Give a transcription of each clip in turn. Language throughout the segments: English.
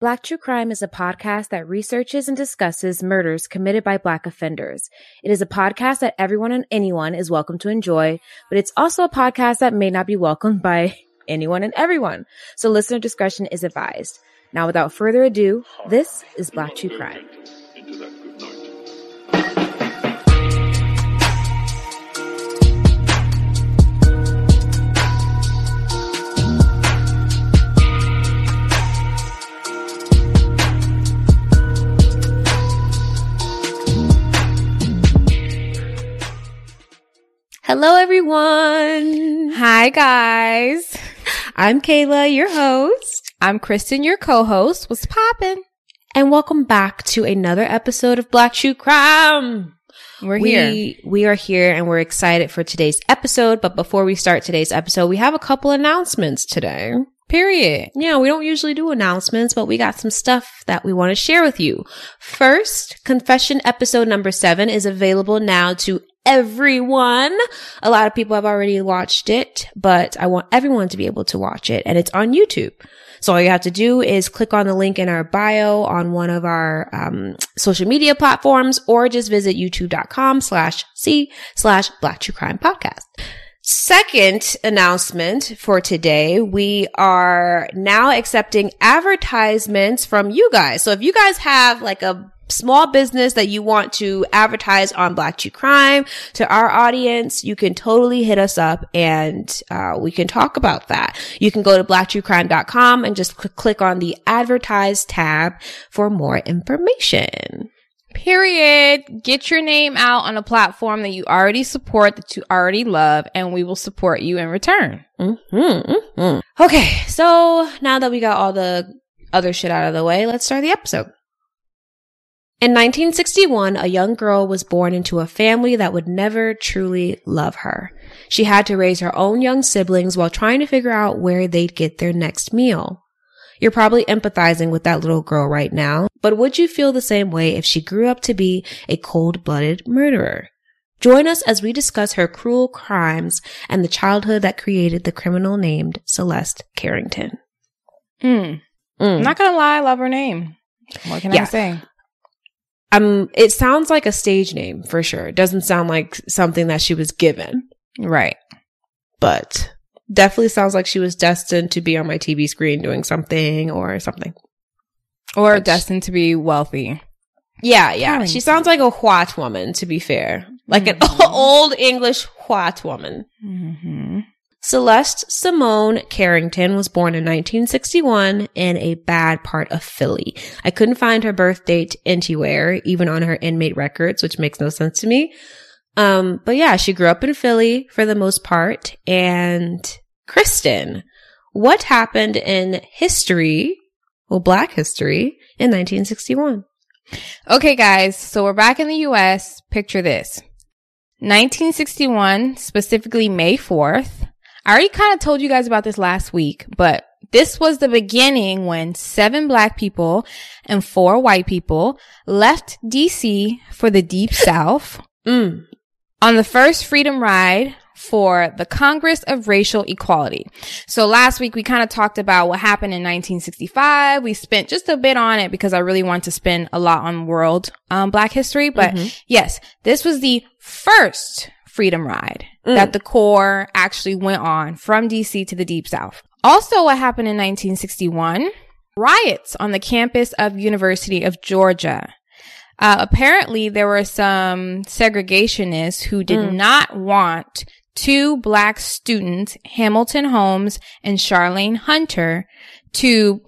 Black True Crime is a podcast that researches and discusses murders committed by Black offenders. It is a podcast that everyone and anyone is welcome to enjoy, but it's also a podcast that may not be welcomed by anyone and everyone. So listener discretion is advised. Now, without further ado, this is Black True Crime. Hello, everyone. Hi guys. I'm Kayla, your host, I'm Kristen, your co-host. What's poppin'? and welcome back to another episode of Black True Crime. We're we, here. We are here and we're excited for today's episode. But before we start today's episode, we have a couple announcements today. Period. Yeah, we don't usually do announcements, but we got some stuff that we want to share with you. First, Confession episode number seven is available now to everyone. A lot of people have already watched it, but I want everyone to be able to watch it and it's on YouTube. So all you have to do is click on the link in our bio on one of our um, social media platforms or just visit youtube.com slash c slash black true crime podcast. Second announcement for today, we are now accepting advertisements from you guys. So if you guys have like a small business that you want to advertise on Black True Crime to our audience, you can totally hit us up and uh, we can talk about that. You can go to blacktruecrime.com and just cl- click on the advertise tab for more information. Period. Get your name out on a platform that you already support, that you already love, and we will support you in return. Mm-hmm, hmm Okay, so now that we got all the other shit out of the way, let's start the episode. In 1961, a young girl was born into a family that would never truly love her. She had to raise her own young siblings while trying to figure out where they'd get their next meal. You're probably empathizing with that little girl right now, but would you feel the same way if she grew up to be a cold-blooded murderer? Join us as we discuss her cruel crimes and the childhood that created the criminal named Celeste Carrington. Mm. I'm not gonna lie, I love her name. What can Yeah. I say? Um, it sounds like a stage name for sure. It doesn't sound like something that she was given, Right. but definitely sounds like she was destined to be on my TV screen doing something or something. Or destined to be wealthy. Yeah, yeah. She sounds like a white woman, to be fair. Like an Mhm. old English white woman. Mm-hmm. Celeste Simone Carrington was born in 1961 in a bad part of Philly. I couldn't find her birth date anywhere, even on her inmate records, which makes no sense to me. Um, but yeah, she grew up in Philly for the most part. And Kristen, what happened in history, well, black history in 1961? Okay, guys. So we're back in the U.S. Picture this. 1961, specifically May 4th. I already kind of told you guys about this last week, but this was the beginning when seven black people and four white people left DC for the deep south Mm. on the first freedom ride for the Congress of Racial Equality. So last week we kind of talked about what happened in 1965. We spent just a bit on it because I really want to spend a lot on world um, black history. But Mhm. yes, this was the first freedom ride Mm. that the Corps actually went on from DC to the Deep South. Also, what happened in 1961? Riots on the campus of University of Georgia. Uh, apparently there were some segregationists who did Mm. not want two black students, Hamilton Holmes and Charlene Hunter, to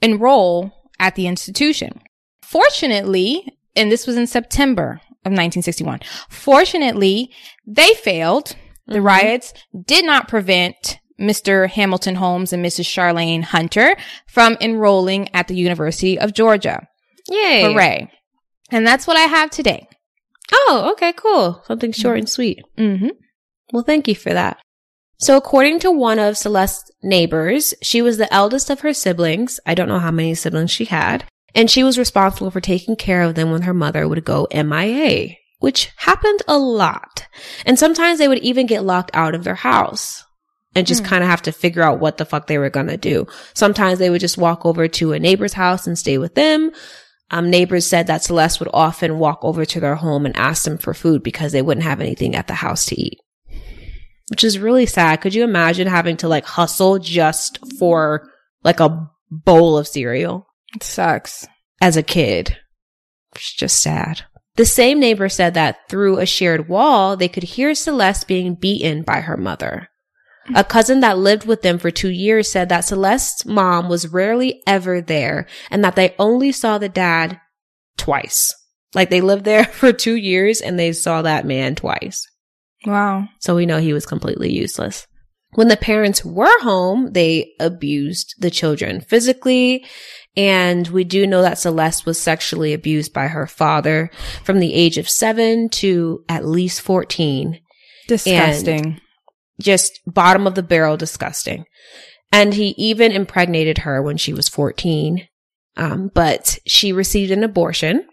enroll at the institution. Fortunately, and this was in September of 1961, fortunately, they failed. The Mhm. riots did not prevent Mr. Hamilton Holmes and Mrs. Charlene Hunter from enrolling at the University of Georgia. Yay. Hooray. And that's what I have today. Oh, okay, cool. Something short and sweet. Mm-hmm. Well, thank you for that. So according to one of Celeste's neighbors, she was the eldest of her siblings. I don't know how many siblings she had. And she was responsible for taking care of them when her mother would go MIA, which happened a lot. And sometimes they would even get locked out of their house. and just kind of have to figure out what the fuck they were going to do. Sometimes they would just walk over to a neighbor's house and stay with them. Um, neighbors said that Celeste would often walk over to their home and ask them for food because they wouldn't have anything at the house to eat. Which is really sad. Could you imagine having to like hustle just for like a bowl of cereal It sucks. as a kid? It's just sad. The same neighbor said that through a shared wall, they could hear Celeste being beaten by her mother. A cousin that lived with them for two years said that Celeste's mom was rarely ever there and that they only saw the dad twice. Like they lived there for two years and they saw that man twice. Wow. So we know he was completely useless. When the parents were home, they abused the children physically. And we do know that Celeste was sexually abused by her father from the age of seven to at least 14 Disgusting. just bottom of the barrel disgusting. And he even impregnated her when she was 14. Um, but she received an abortion.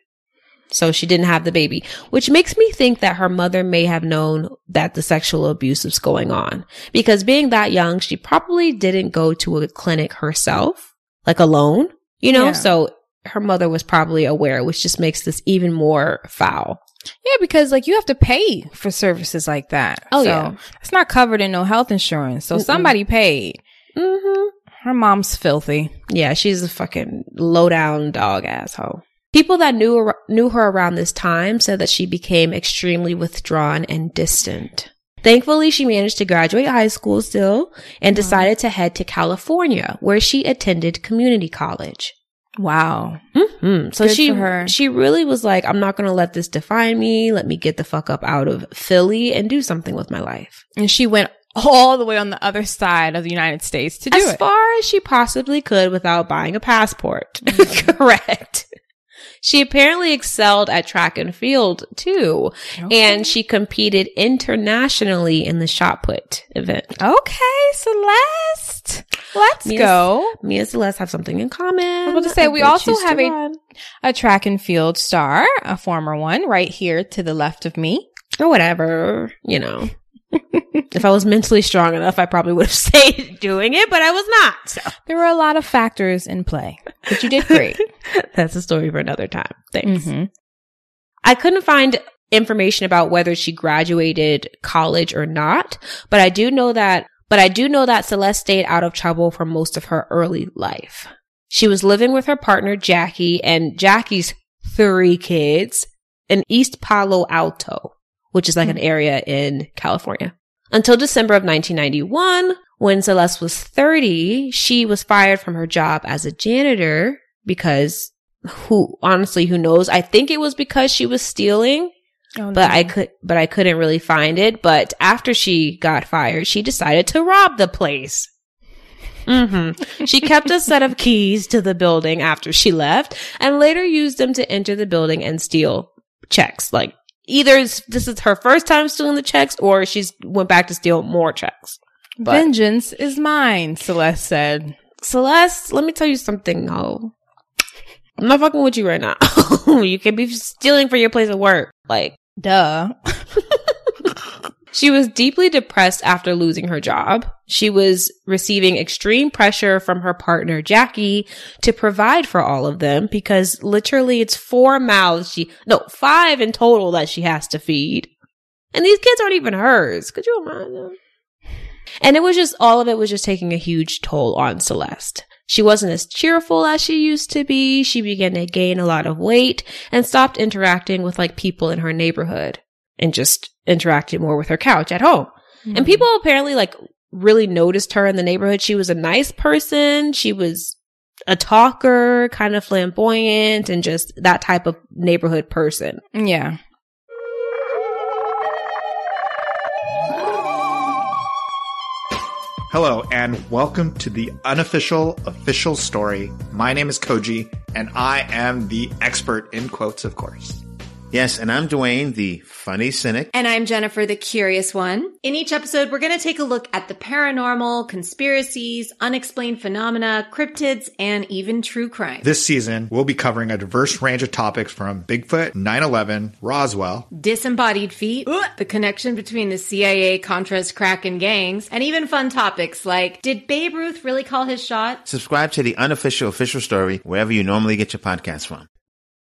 So she didn't have the baby, which makes me think that her mother may have known that the sexual abuse was going on because being that young, she probably didn't go to a clinic herself, like alone, you know? Yeah. So her mother was probably aware, which just makes this even more foul. yeah, because like you have to pay for services like that. Oh, So, yeah. It's not covered in no health insurance. So Mm-mm. somebody paid. Mm-hmm. Her mom's filthy. Yeah, she's a fucking low down dog asshole. People that knew knew her around this time said that she became extremely withdrawn and distant. Thankfully, she managed to graduate high school still and decided to head to California, where she attended community college. Wow. hmm So Good she she really was like, I'm not going to let this define me. Let me get the fuck up out of Philly and do something with my life. And she went all the way on the other side of the United States to do as it. far as she possibly could without buying a passport. Mm-hmm. Correct. She apparently excelled at track and field too, and she competed internationally in the shot put event. Okay, Celeste. Let's Mia's- go. Me and Celeste have something in common. I was about to say, we also have a- A track and field star, a former one, right here to the left of me. or whatever, you know. If I was mentally strong enough, I probably would have stayed doing it, but I was not. So There were a lot of factors in play, but you did great. that's a story for another time. Thanks. Mhm. I couldn't find information about whether she graduated college or not, but I do know that, but I do know that Celeste stayed out of trouble for most of her early life. She was living with her partner, Jackie, and Jackie's three kids in East Palo Alto, which is like an area in California. Until December of 1991, when Celeste was 30, she was fired from her job as a janitor because who honestly who knows? I think it was because she was stealing Oh, but i could but i couldn't really find it. But after she got fired she decided to rob the place. Hmm she kept a set of keys to the building after she left and later used them to enter the building and steal checks like either this is her first time stealing the checks or she's went back to steal more checks but- Vengeance is mine, Celeste said. celeste let me tell you something ho i'm not fucking with you right now you can be stealing for your place of work like Duh. She was deeply depressed after losing her job. She was receiving extreme pressure from her partner, Jackie, to provide for all of them because literally it's four mouths she, no, five in total that she has to feed. And these kids aren't even hers. Could you imagine? And it was just, all of it was just taking a huge toll on Celeste. She wasn't as cheerful as she used to be. She began to gain a lot of weight and stopped interacting with like people in her neighborhood and just interacted more with her couch at home. And mm-hmm. people apparently like really noticed her in the neighborhood. She was a nice person. She was a talker, kind of flamboyant and just that type of neighborhood person. Yeah. Hello, and welcome to the unofficial official story. My name is Koji, and I am the expert in quotes, of course. Yes, and I'm Dwayne, the funny cynic. And I'm Jennifer, the curious one. In each episode, we're going to take a look at the paranormal, conspiracies, unexplained phenomena, cryptids, and even true crime. This season, we'll be covering a diverse range of topics from Bigfoot, 9-11, Roswell, Disembodied feet, the connection between the CIA, Contras, Kraken gangs, and even fun topics like, did Babe Ruth really call his shot? Subscribe to the unofficial official story wherever you normally get your podcast from.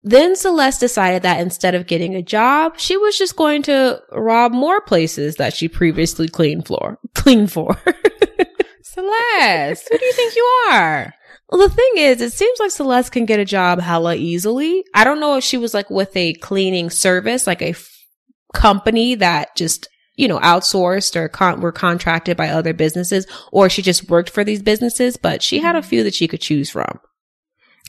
Then Celeste decided that instead of getting a job, she was just going to rob more places that she previously cleaned for. Cleaned for. Celeste, who do you think you are? well, the thing is, it seems like Celeste can get a job hella easily. I don't know if she was like with a cleaning service, like a f- company that just, you know, outsourced or con- were contracted by other businesses, or she just worked for these businesses, but she had a mm-hmm. few that she could choose from.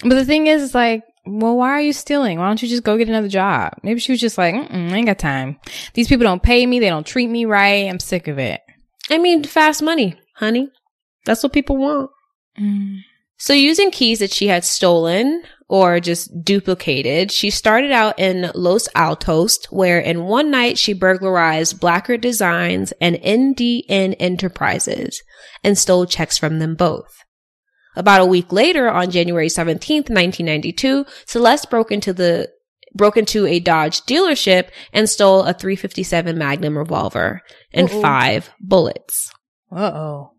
But the thing is, like, well, why are you stealing? Why don't you just go get another job? Maybe she was just like, I ain't got time. These people don't pay me. They don't treat me right. I'm sick of it. I mean, fast money, honey. That's what people want. Mm. So using keys that she had stolen or just duplicated, she started out in Los Altos, where in one night she burglarized Blacker Designs and NDN Enterprises and stole checks from them both. About a week later, on January 17th, 1992, Celeste broke into the broke into a Dodge dealership and stole a 357 Magnum revolver and Uh-oh. five bullets. Uh oh.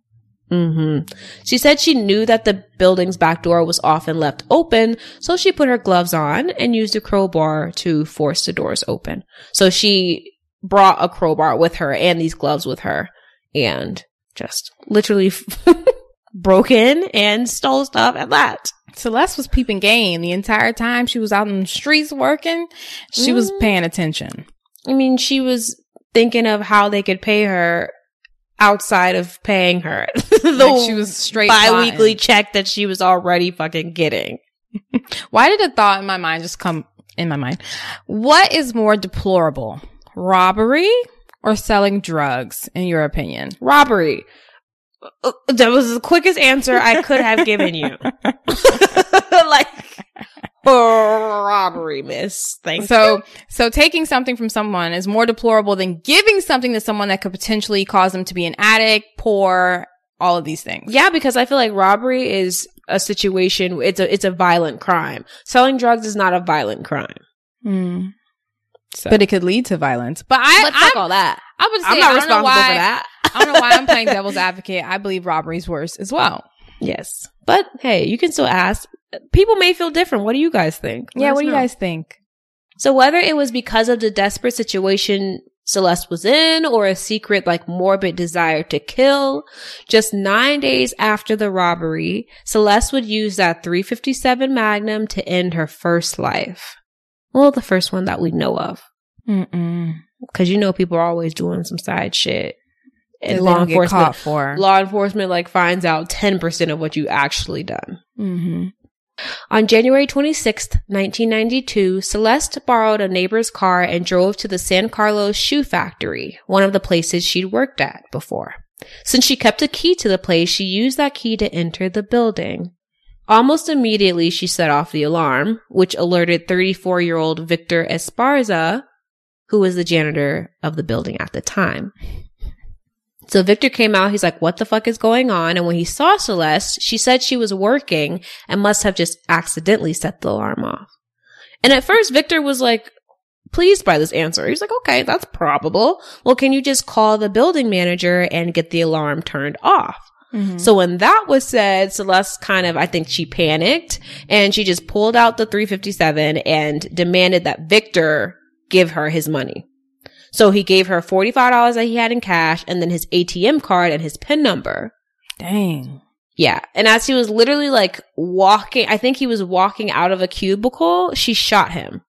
hmm She said she knew that the building's back door was often left open, so she put her gloves on and used a crowbar to force the doors open. So she brought a crowbar with her and these gloves with her and just literally broke in and stole stuff at that. Celeste was peeping game the entire time she was out in the streets working. She was Mm. paying attention. I mean, she was thinking of how they could pay her outside of paying her the Like she was straight bi-weekly check that she was already fucking getting. Why did a thought in my mind just come in my mind? What is more deplorable, robbery or selling drugs, in your opinion? robbery. That was the quickest answer I could have given you. like robbery, miss. Thank you. So, so taking something from someone is more deplorable than giving something to someone that could potentially cause them to be an addict, poor, all of these things. Yeah, because I feel like robbery is a situation. It's a it's a violent crime. Selling drugs is not a violent crime. Mm. So, But it could lead to violence. But I, but fuck all that. I would say I'm not responsible why, for that. I don't know why I'm playing devil's advocate. I believe robbery's worse as well. Yes, but hey, you can still ask. People may feel different. What do you guys think? Let yeah. What do you know. guys think? So whether it was because of the desperate situation Celeste was in or a secret like morbid desire to kill, just nine days after the robbery, Celeste would use that 357 Magnum to end her first life. Well, the first one that we know of. Mm-mm. Cause you know people are always doing some side shit. And law enforcement, for. law enforcement like finds out 10% of what you actually done. mm-hmm. On January 26th, 1992, Celeste borrowed a neighbor's car and drove to the San Carlos shoe factory, one of the places she'd worked at before. Since she kept a key to the place, she used that key to enter the building. Almost immediately, she set off the alarm, which alerted 34 year old Victor Esparza, who was the janitor of the building at the time. So Victor came out. He's like, what the fuck is going on? And when he saw Celeste, she said she was working and must have just accidentally set the alarm off. And at first, Victor was like, pleased by this answer. He's like, okay, that's probable. Well, can you just call the building manager and get the alarm turned off? Mm-hmm. So when that was said, Celeste kind of, I think she panicked and she just pulled out the 357 and demanded that Victor give her his money. So he gave her $45 that he had in cash and then his ATM card and his PIN number. Dang. Yeah. And as he was literally like walking, I think he was walking out of a cubicle, she shot him.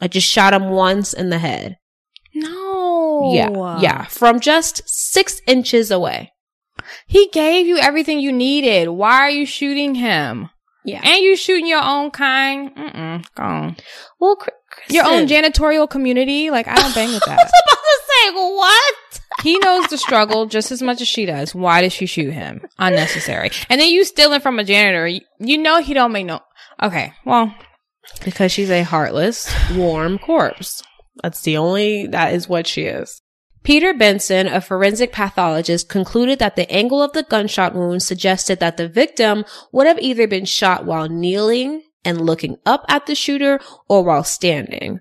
I just shot him once in the head. No. Yeah. Yeah. From just six inches away. He gave you everything you needed. Why are you shooting him? Yeah. And you shooting your own kind? Mm-mm. Go on. Well, Cr- Your own janitorial community? Like, I don't bang with that. I was about to say, what? he knows the struggle just as much as she does. Why did she shoot him? Unnecessary. And then you stealing from a janitor. You, you know he don't make no. Okay. Well, Because she's a heartless, warm corpse. That's the only, that is what she is. Peter Benson, a forensic pathologist, concluded that the angle of the gunshot wound suggested that the victim would have either been shot while kneeling and looking up at the shooter or while standing.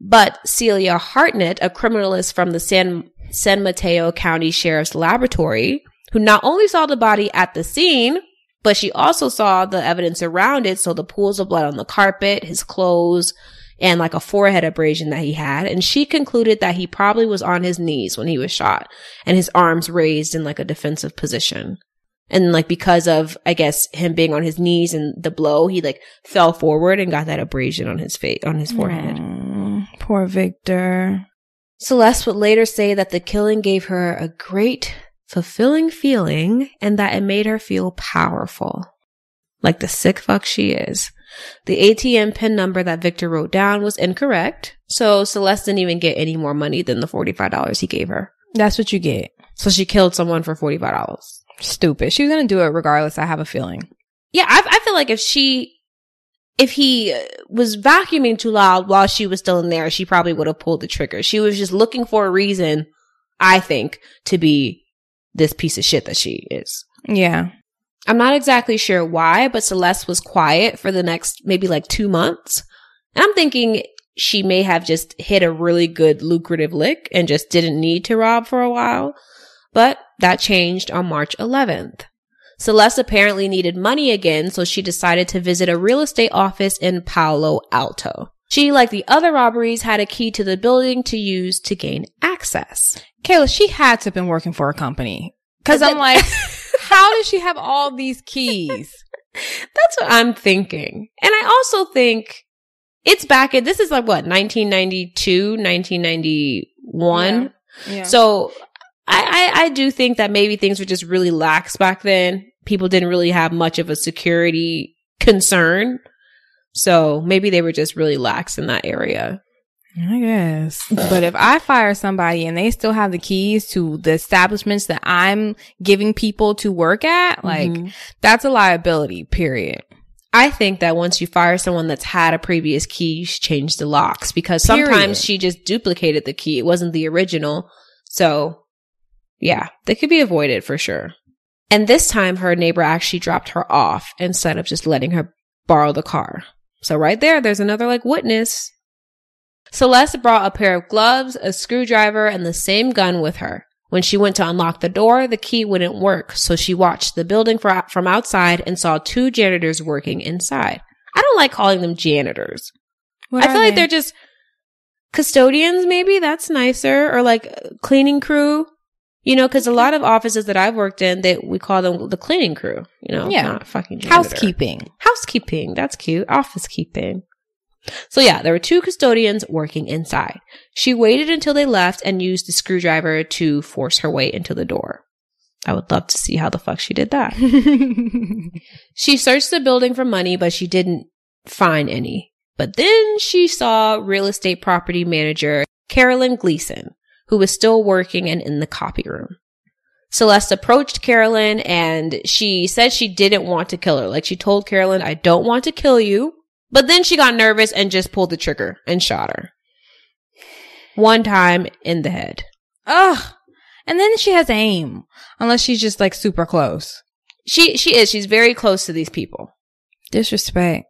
But Celia Hartnett, a criminalist from the San, San Mateo County Sheriff's Laboratory, who not only saw the body at the scene, but she also saw the evidence around it. So the pools of blood on the carpet, his clothes, and like a forehead abrasion that he had. And she concluded that he probably was on his knees when he was shot and his arms raised in like a defensive position. And like because of, I guess, him being on his knees and the blow, he like fell forward and got that abrasion on his face, on his forehead. Mm, poor Victor. Celeste would later say that the killing gave her a great, fulfilling feeling and that it made her feel powerful. Like the sick fuck she is. The ATM pin number that Victor wrote down was incorrect, so Celeste didn't even get any more money than the $45 he gave her. That's what you get. So she killed someone for $45. Stupid. She was gonna do it regardless. I have a feeling. Yeah, I, I feel like if she, if he was vacuuming too loud while she was still in there, she probably would have pulled the trigger. She was just looking for a reason, I think, to be this piece of shit that she is. Yeah. I'm not exactly sure why, but Celeste was quiet for the next maybe like two months. And I'm thinking she may have just hit a really good lucrative lick and just didn't need to rob for a while. But that changed on March 11th. Celeste apparently needed money again, so she decided to visit a real estate office in Palo Alto. She, like the other robberies, had a key to the building to use to gain access. Kayla, she had to have been working for a company. Cause I'm like, how does she have all these keys? That's what I'm thinking. And I also think it's back in, this is like what, 1992, 1991? Yeah. So I, I, I do think that maybe things were just really lax back then. People didn't really have much of a security concern. So maybe they were just really lax in that area. I guess. But if I fire somebody and they still have the keys to the establishments that I'm giving people to work at, like Mhm. that's a liability, period. I think that once you fire someone that's had a previous key, you should change the locks because sometimes she just duplicated the key. It wasn't the original. So yeah, they could be avoided for sure. And this time her neighbor actually dropped her off instead of just letting her borrow the car. So right there, there's another like witness. Celeste brought a pair of gloves, a screwdriver, and the same gun with her. When she went to unlock the door, the key wouldn't work, so she watched the building for, from outside and saw two janitors working inside. I don't like calling them janitors. What I feel like they? they're just custodians, maybe that's nicer, or like cleaning crew. You know, because a lot of offices that I've worked in, that we call them the cleaning crew. You know, Yeah. not fucking janitor. housekeeping. Housekeeping. That's cute. Office keeping. So yeah, there were two custodians working inside. She waited until they left and used the screwdriver to force her way into the door. I would love to see how the fuck she did that. She searched the building for money, but she didn't find any. But then she saw real estate property manager Carolyn Gleason, who was still working and in the copy room. Celeste approached Carolyn and she said she didn't want to kill her. Like she told Carolyn, I don't want to kill you. But then she got nervous and just pulled the trigger and shot her. One time in the head. Ugh. And then she has aim, unless she's just like super close. She, she is. She's very close to these people. Disrespect.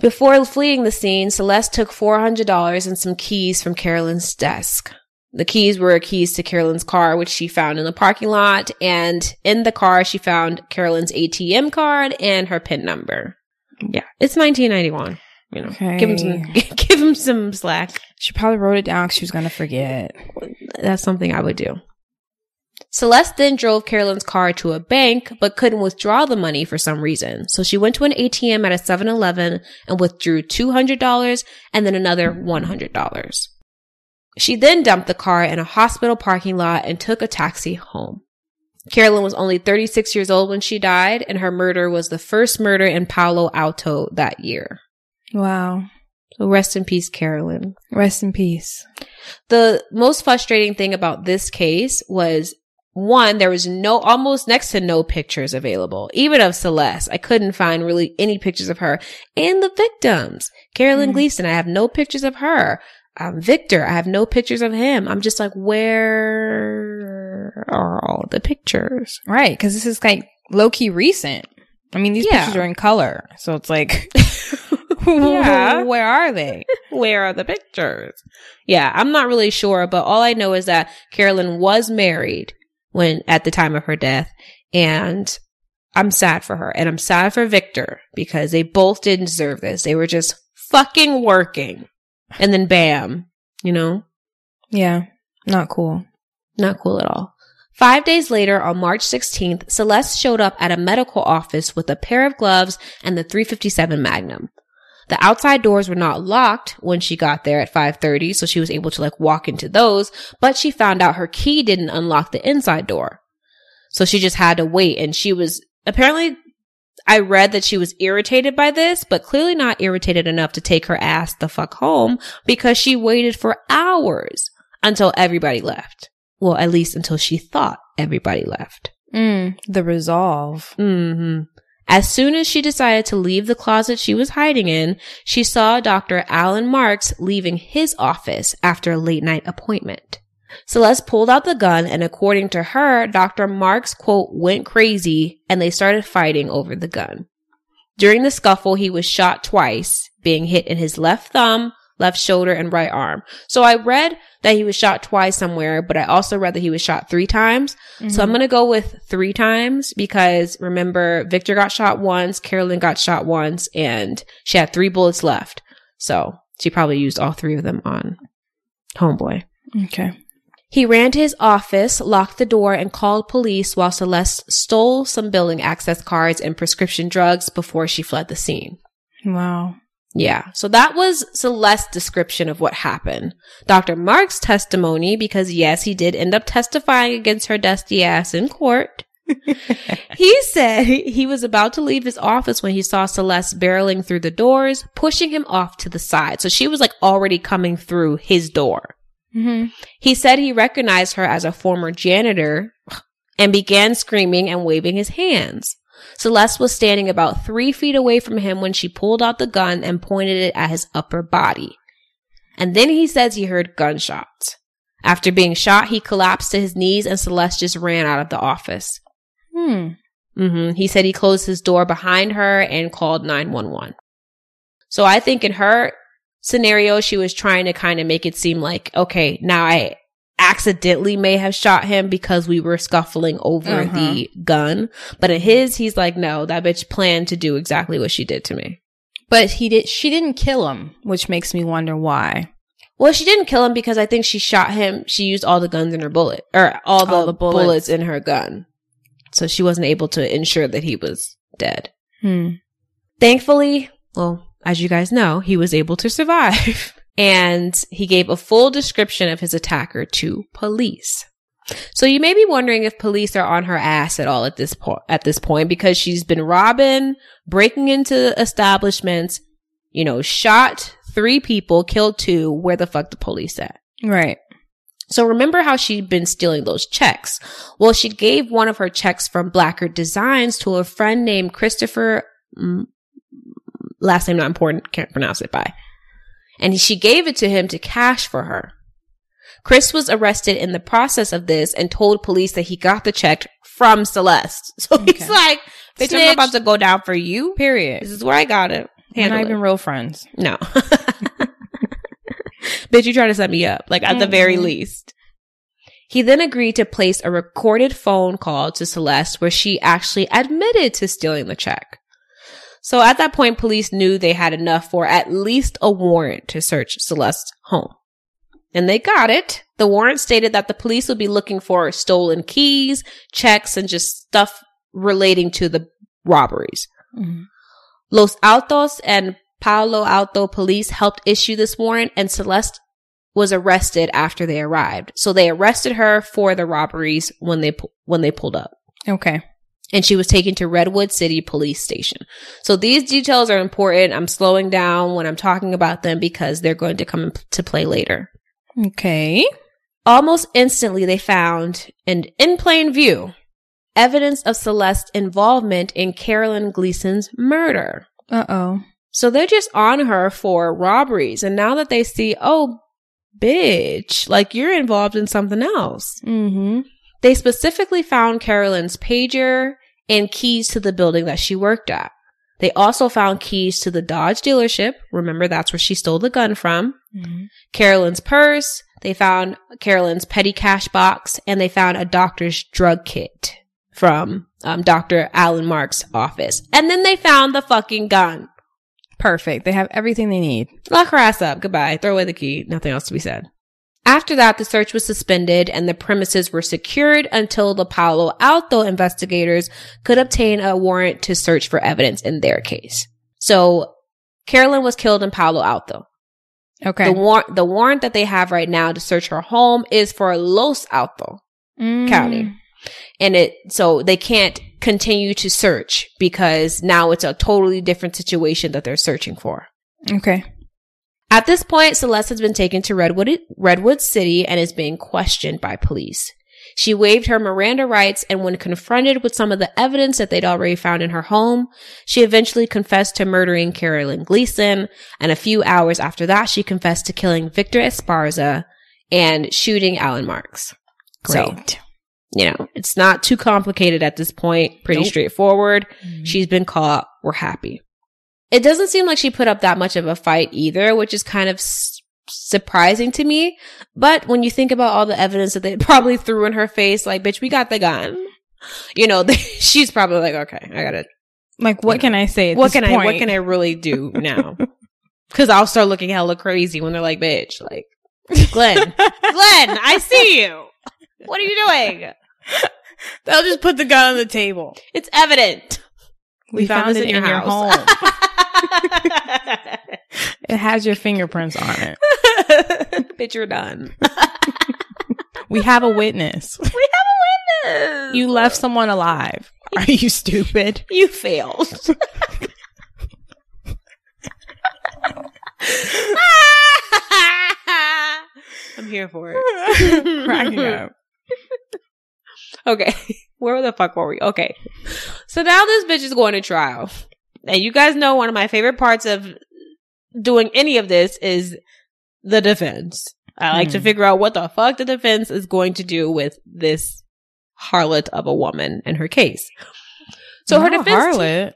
Before fleeing the scene, Celeste took $400 and some keys from Carolyn's desk. The keys were keys to Carolyn's car, which she found in the parking lot. And in the car, she found Carolyn's ATM card and her PIN number. Yeah, it's 1991. You know, give him some, give him some slack. She probably wrote it down because she was gonna forget. That's something I would do. Celeste then drove Carolyn's car to a bank, but couldn't withdraw the money for some reason. So she went to an ATM at a 7-Eleven and withdrew $200 and then another $100. She then dumped the car in a hospital parking lot and took a taxi home. Carolyn was only 36 years old when she died, and her murder was the first murder in Palo Alto that year. Wow. So rest in peace, Carolyn. Rest in peace. The most frustrating thing about this case was one, there was no, almost next to no pictures available, even of Celeste. I couldn't find really any pictures of her and the victims. Carolyn Mm. Gleason, I have no pictures of her. Um, Victor, I have no pictures of him. I'm just like, where are all the pictures? Right. Cause this is like low key recent. I mean, these Yeah. pictures are in color. So it's like, Yeah. where are they? Where are the pictures? Yeah, I'm not really sure, but all I know is that Carolyn was married when at the time of her death, and I'm sad for her, and I'm sad for Victor because they both didn't deserve this. They were just fucking working, and then bam, you know, Yeah. Not cool. not cool at all. Five days later, on March 16th, Celeste showed up at a medical office with a pair of gloves and the 357 Magnum. The outside doors were not locked when she got there at 5:30, so she was able to like walk into those, but she found out her key didn't unlock the inside door. So she just had to wait and she was apparently I read that she was irritated by this, but clearly not irritated enough to take her ass the fuck home because she waited for hours until everybody left. Well, at least until she thought everybody left. Mm, the resolve. hmm As soon as she decided to leave the closet she was hiding in, she saw Dr. Alan Marks leaving his office after a late night appointment. Celeste pulled out the gun and according to her, Dr. Marks quote went crazy and they started fighting over the gun. During the scuffle, he was shot twice, being hit in his left thumb, left shoulder, and right arm. So I read that he was shot twice somewhere, but I also read that he was shot three times. So I'm mm-hmm. going to go with three times because remember, Victor got shot once, Carolyn got shot once, and she had three bullets left. So she probably used all three of them on Homeboy. Okay. He ran to his office, locked the door, and called police while Celeste stole some billing access cards and prescription drugs before she fled the scene. Wow. Yeah. So that was Celeste's description of what happened. Dr. Mark's testimony, because yes, he did end up testifying against her dusty ass in court. he said he was about to leave his office when he saw Celeste barreling through the doors, pushing him off to the side. So she was like already coming through his door. Mm-hmm. He said he recognized her as a former janitor and began screaming and waving his hands. Celeste was standing about three feet away from him when she pulled out the gun and pointed it at his upper body. And then he says he heard gunshots. After being shot, he collapsed to his knees and Celeste just ran out of the office. Hmm. hmm He said he closed his door behind her and called 911. So I think in her scenario, she was trying to kind of make it seem like, okay, now I accidentally may have shot him because we were scuffling over Uh-huh. the gun. But in his, he's like, no, that bitch planned to do exactly what she did to me. But he did. She didn't kill him, which makes me wonder why. Well, she didn't kill him because I think she shot him. She used all the guns in her bullet or all the, All the bullets. bullets. in her gun. So she wasn't able to ensure that he was dead. Hmm. Thankfully, well, as you guys know, he was able to survive. and he gave a full description of his attacker to police. So you may be wondering if police are on her ass at all at this point at this point because she's been robbing, breaking into establishments, you know, shot three people, killed two. Where the fuck the police at? Right. So remember how she'd been stealing those checks? Well, she gave one of her checks from Blackard Designs to a friend named Christopher, last name not important, can't pronounce it by. And she gave it to him to cash for her. Chris was arrested in the process of this and told police that he got the check from Celeste. So he's like, bitch, I'm about to go down for you. Period. This is where I got it. We're Handle not even real friends. No. Bitch, you trying to set me up, like at the very Mhm. least. He then agreed to place a recorded phone call to Celeste where she actually admitted to stealing the check. So at that point, police knew they had enough for at least a warrant to search Celeste's home. And they got it. The warrant stated that the police would be looking for stolen keys, checks, and just stuff relating to the robberies. Mhm. Los Altos and Palo Alto police helped issue this warrant and Celeste was arrested after they arrived. So they arrested her for the robberies when they when they pulled up. Okay. And she was taken to Redwood City Police Station. So these details are important. I'm slowing down when I'm talking about them because they're going to come into play later. Okay. Almost instantly, they found, and in plain view, evidence of Celeste's involvement in Carolyn Gleason's murder. Uh oh. So they're just on her for robberies. And now that they see, oh, bitch, like you're involved in something else. Mm-hmm. They specifically found Carolyn's pager and keys to the building that she worked at. They also found keys to the Dodge dealership. Remember, that's where she stole the gun from. Mm-hmm. Carolyn's purse. They found Carolyn's petty cash box and they found a doctor's drug kit from um, Dr. Alan Mark's office. And then they found the fucking gun. Perfect. They have everything they need. Lock her ass up. Goodbye. Throw away the key. Nothing else to be said. After that, the search was suspended and the premises were secured until the Palo Alto investigators could obtain a warrant to search for evidence in their case. So Carolyn was killed in Palo Alto. Okay. The warrant, the warrant that they have right now to search her home is for Los Alto Mm. County. And it, so they can't continue to search because now it's a totally different situation that they're searching for. Okay. At this point, Celeste has been taken to Redwood, Redwood City and is being questioned by police. She waived her Miranda rights and when confronted with some of the evidence that they'd already found in her home, she eventually confessed to murdering Carolyn Gleason. And a few hours after that, she confessed to killing Victor Esparza and shooting Alan Marks. So, Great. you know, it's not too complicated at this point. Pretty Nope. straightforward. Mm-hmm. She's been caught. We're happy. It doesn't seem like she put up that much of a fight either, which is kind of s- surprising to me. But when you think about all the evidence that they probably threw in her face, like, bitch, we got the gun. You know, they, she's probably like, okay, I gotta, like, what can I say? At what can I, what can I really do now? Cause I'll start looking hella crazy when they're like, bitch, like, Glenn, Glenn, I see you. What are you doing? They'll just put the gun on the table. It's evident. We, found, it in your, home. it has your fingerprints on it. Bitch, you're done. We have a witness. We have a witness. You left someone alive. Are you stupid? You failed. I'm here for it. Cracking up. Okay. Where the fuck were we? Okay. So now this bitch is going to trial. And you guys know one of my favorite parts of doing any of this is the defense. I like to Hmm. figure out what the fuck the defense is going to do with this harlot of a woman and her case. So her defense harlot.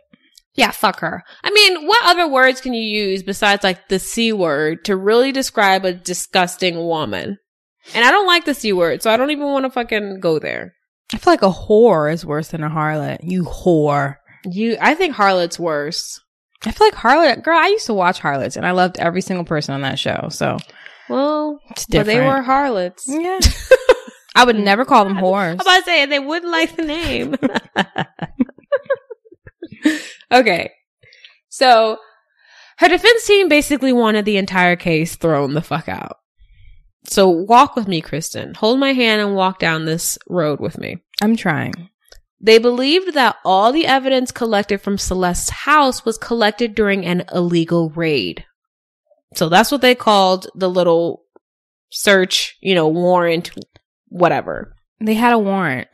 yeah, fuck her. I mean, what other words can you use besides like the C word to really describe a disgusting woman? And I don't like the C word, so I don't even want to fucking go there. I feel like a whore is worse than a harlot. You whore. You, I think harlot's worse. I feel like harlot. Girl, I used to watch harlots, and I loved every single person on that show. So Well, it's but they were harlots. Yeah. I would never call them whores. I'm about to say they wouldn't like the name. okay. So her defense team basically wanted the entire case thrown the fuck out. So walk with me, Kristen. Hold my hand and walk down this road with me. I'm trying. They believed that all the evidence collected from Celeste's house was collected during an illegal raid. So that's what they called the little search, you know, warrant, whatever. They had a warrant.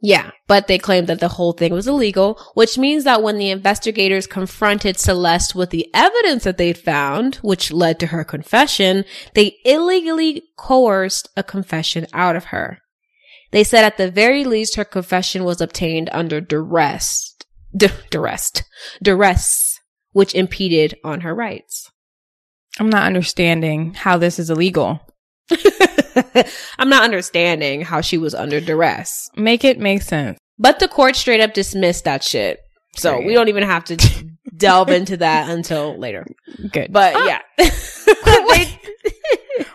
Yeah, but they claimed that the whole thing was illegal, which means that when the investigators confronted Celeste with the evidence that they'd found, which led to her confession, they illegally coerced a confession out of her. They said at the very least her confession was obtained under duress, d- duress, duress, which impeded on her rights. I'm not understanding how this is illegal. I'm not understanding how she was under duress. Make it make sense. But the court straight up dismissed that shit. So Period. we don't even have to delve into that until later. Good. But yeah. They-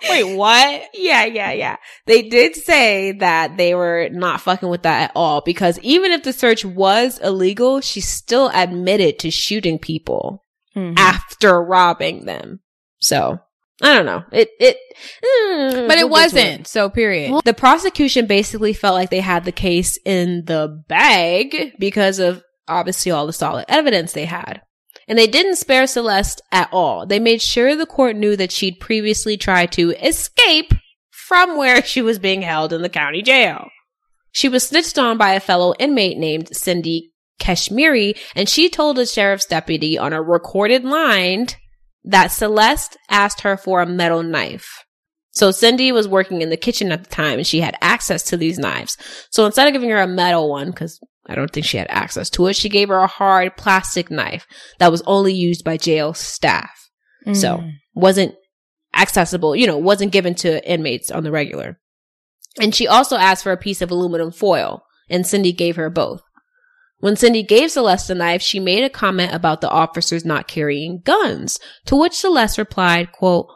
Wait, what? yeah, yeah, yeah. They did say that they were not fucking with that at all because even if the search was illegal, she still admitted to shooting people Mhm. after robbing them. So I don't know. It, it, mm, But it we'll wasn't. So period. The prosecution basically felt like they had the case in the bag because of obviously all the solid evidence they had. And they didn't spare Celeste at all. They made sure the court knew that she'd previously tried to escape from where she was being held in the county jail. She was snitched on by a fellow inmate named Cindy Kashmiri, and she told a sheriff's deputy on a recorded line that Celeste asked her for a metal knife. So Cindy was working in the kitchen at the time and she had access to these knives. So instead of giving her a metal one, because I don't think she had access to it, she gave her a hard plastic knife that was only used by jail staff. So Mm. wasn't accessible, you know, wasn't given to inmates on the regular. And she also asked for a piece of aluminum foil, and Cindy gave her both. When Cindy gave Celeste the knife, she made a comment about the officers not carrying guns, to which Celeste replied, quote,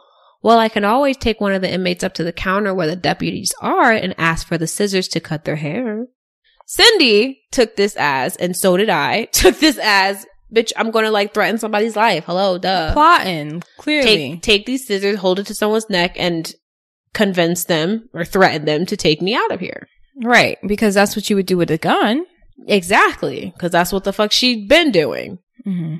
well, I can always take one of the inmates up to the counter where the deputies are and ask for the scissors to cut their hair. Cindy took this as, and so did I, took this as, bitch, I'm gonna like threaten somebody's life. Hello, duh plotting clearly. take take these scissors, hold it to someone's neck, and convince them or threaten them to take me out of here. right, because that's what you would do with a gun. Exactly, because that's what the fuck she'd been doing. Mm-hmm.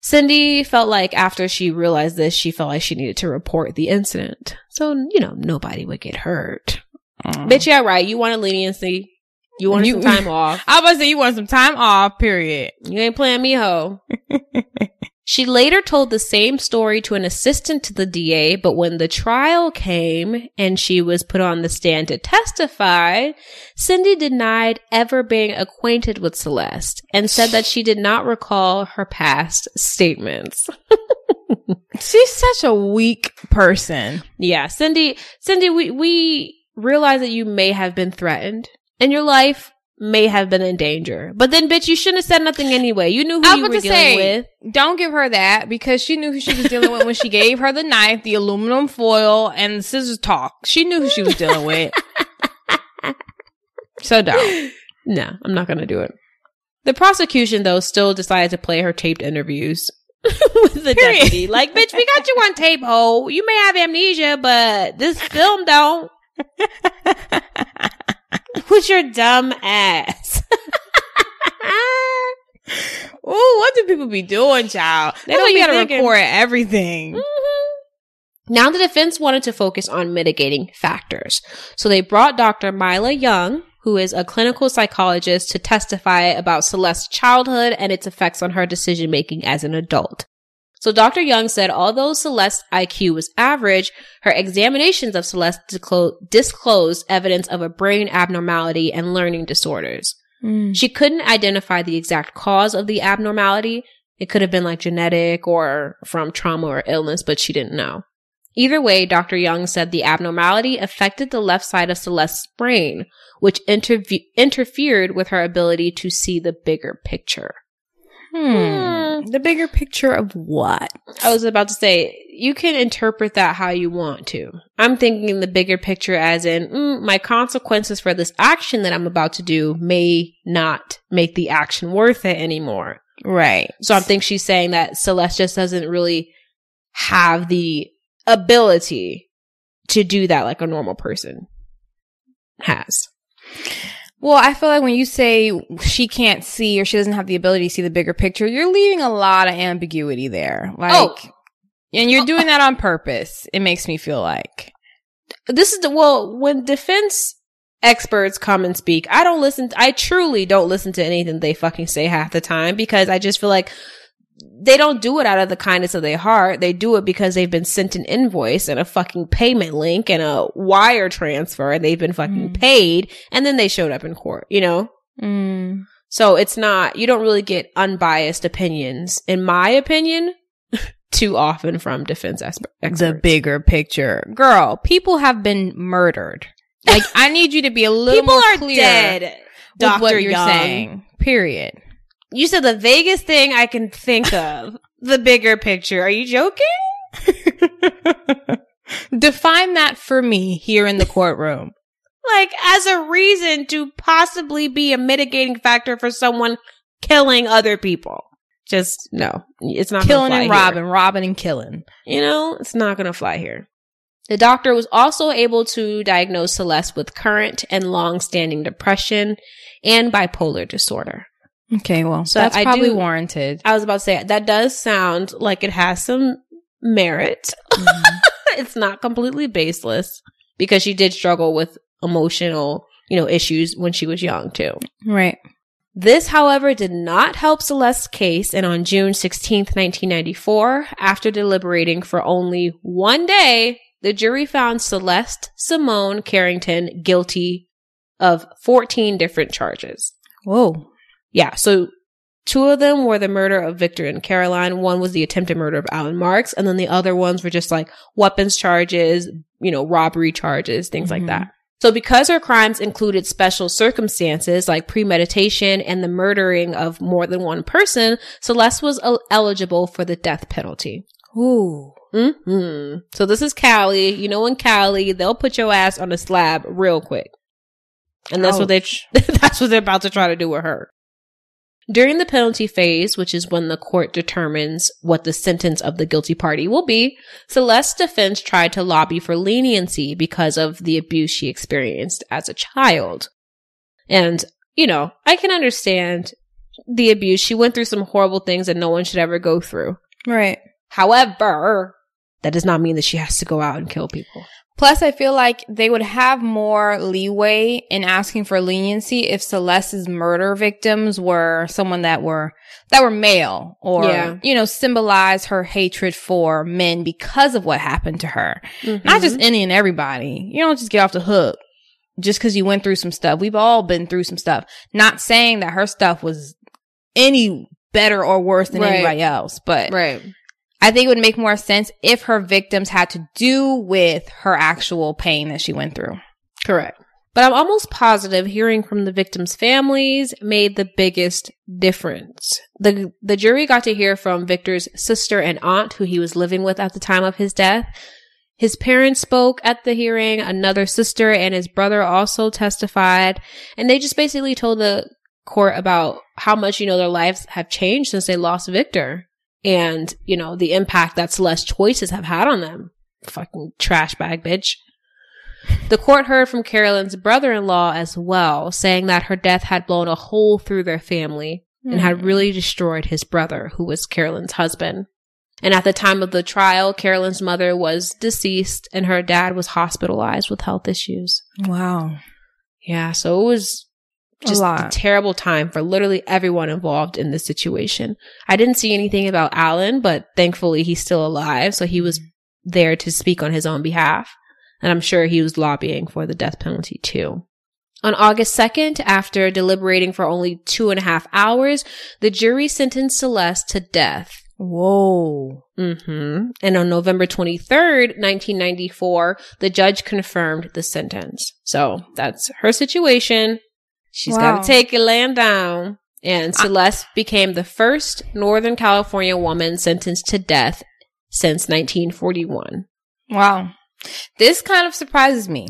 Cindy felt like after she realized this, she felt like she needed to report the incident. So, you know, nobody would get hurt. Bitch, yeah, right. You wanted leniency. You wanted You- some time off. I was say you want some time off. Period. You ain't playing me, ho. she later told the same story to an assistant to the DA, but when the trial came and she was put on the stand to testify, Cindy denied ever being acquainted with Celeste and said that she did not recall her past statements. She's such a weak person. Yeah, Cindy, Cindy, we, we realize that you may have been threatened and your life may have been in danger. But then, bitch, you shouldn't have said nothing anyway. You knew who I you were dealing say, with. don't give her that because she knew who she was dealing with when she gave her the knife, the aluminum foil, and the scissors talk. She knew who she was dealing with. so don't. No, I'm not going to do it. The prosecution, though, still decided to play her taped interviews with the Period. deputy. Like, bitch, we got you on tape, ho. You may have amnesia, but this film don't. with your dumb ass. Ooh, what do people be doing, child? They don't don't you be gotta thinking. record everything. Mm-hmm. Now the defense wanted to focus on mitigating factors. So they brought Dr. Mila Young, who is a clinical psychologist, to testify about Celeste's childhood and its effects on her decision making as an adult. So Dr. Young said although Celeste's IQ was average, her examinations of Celeste disclo- disclosed evidence of a brain abnormality and learning disorders. She couldn't identify the exact cause of the abnormality. It could have been like genetic or from trauma or illness, but she didn't know. Either way, Dr. Young said the abnormality affected the left side of Celeste's brain, which interve- interfered with her ability to see the bigger picture. Hmm. The bigger picture of what? I was about to say, you can interpret that how you want to. I'm thinking the bigger picture as in, mm, my consequences for this action that I'm about to do may not make the action worth it anymore. Right. So I think she's saying that Celeste just doesn't really have the ability to do that like a normal person has. Well, I feel like when you say she can't see or she doesn't have the ability to see the bigger picture, you're leaving a lot of ambiguity there. Oh. Like, Oh. and you're oh. doing that on purpose. It makes me feel like. This is the, well, when defense experts come and speak, I don't listen, I truly don't listen to anything they fucking say half the time because I just feel like they don't do it out of the kindness of their heart. They do it because they've been sent an invoice and a fucking payment link and a wire transfer and they've been fucking Mm. paid and then they showed up in court, you know? Mm. So it's not, you don't really get unbiased opinions, in my opinion, too often from defense experts. The bigger picture. Girl, people have been murdered. Like, I need you to be a little People more are clear dead, with Dr. what you're Young. saying. Period. You said the vaguest thing I can think of. the bigger picture. Are you joking? Define that for me here in the courtroom. Like, as a reason to possibly be a mitigating factor for someone killing other people. Just, no. It's not gonna killing fly and here. robbing, robbing and killing. You know, it's not going to fly here. The doctor was also able to diagnose Celeste with current and long-standing depression and bipolar disorder. Okay, well, So that's I probably do- warranted. I was about to say that does sound like it has some merit. Mm-hmm. it's not completely baseless. because she did struggle with emotional, you know, issues when she was young too. Right. This, however, did not help Celeste's case, and on June 16th, 1994, after deliberating for only one day, the jury found Celeste Simone Carrington guilty of 14 different charges. Whoa. Yeah, so two of them were the murder of Victor and Caroline, one was the attempted murder of Alan Marks, and then the other ones were just like weapons charges, you know, robbery charges, things like Mhm. that. So because her crimes included special circumstances like premeditation and the murdering of more than one person, Celeste was el- eligible for the death penalty. Ooh. hmm So this is Cali. You know, in Cali, they'll put your ass on a slab real quick. And that's what they, that's what they're about to try to do with her. During the penalty phase, which is when the court determines what the sentence of the guilty party will be, Celeste's defense tried to lobby for leniency because of the abuse she experienced as a child. And, you know, I can understand the abuse. She went through some horrible things that no one should ever go through. Right. However, that does not mean that she has to go out and kill people. Plus, I feel like they would have more leeway in asking for leniency if Celeste's murder victims were someone that were that were male or Yeah. you know symbolize her hatred for men because of what happened to her. Not just mm-hmm. any and everybody. You don't just get off the hook just because you went through some stuff. We've all been through some stuff. Not saying that her stuff was any better or worse than Right. anybody else, but right. I think it would make more sense if her victims had to do with her actual pain that she went through. Correct. But I'm almost positive hearing from the victims' families made the biggest difference. The the jury got to hear from Victor's sister and aunt who he was living with at the time of his death. His parents spoke at the hearing, another sister and his brother also testified, and they just basically told the court about how much, you know, their lives have changed since they lost Victor and, you know, the impact that Celeste's choices have had on them. Fucking trash bag bitch. The court heard from Carolyn's brother in law as well, saying that her death had blown a hole through their family and had hmm. really destroyed his brother, who was Carolyn's husband. And at the time of the trial, Carolyn's mother was deceased and her dad was hospitalized with health issues. Wow. Yeah, so it was just a, lot. terrible time for literally everyone involved in this situation. I didn't see anything about Alan, but thankfully he's still alive, so he was there to speak on his own behalf. And I'm sure he was lobbying for the death penalty too. On August 2nd, after deliberating for only two and a half hours, the jury sentenced Celeste to death. Whoa. hmm And on November 23rd, 1994, the judge confirmed the sentence. So that's her situation. She's Wow. got to take it laying down. And Celeste became the first Northern California woman sentenced to death since 1941. Wow. This kind of surprises me.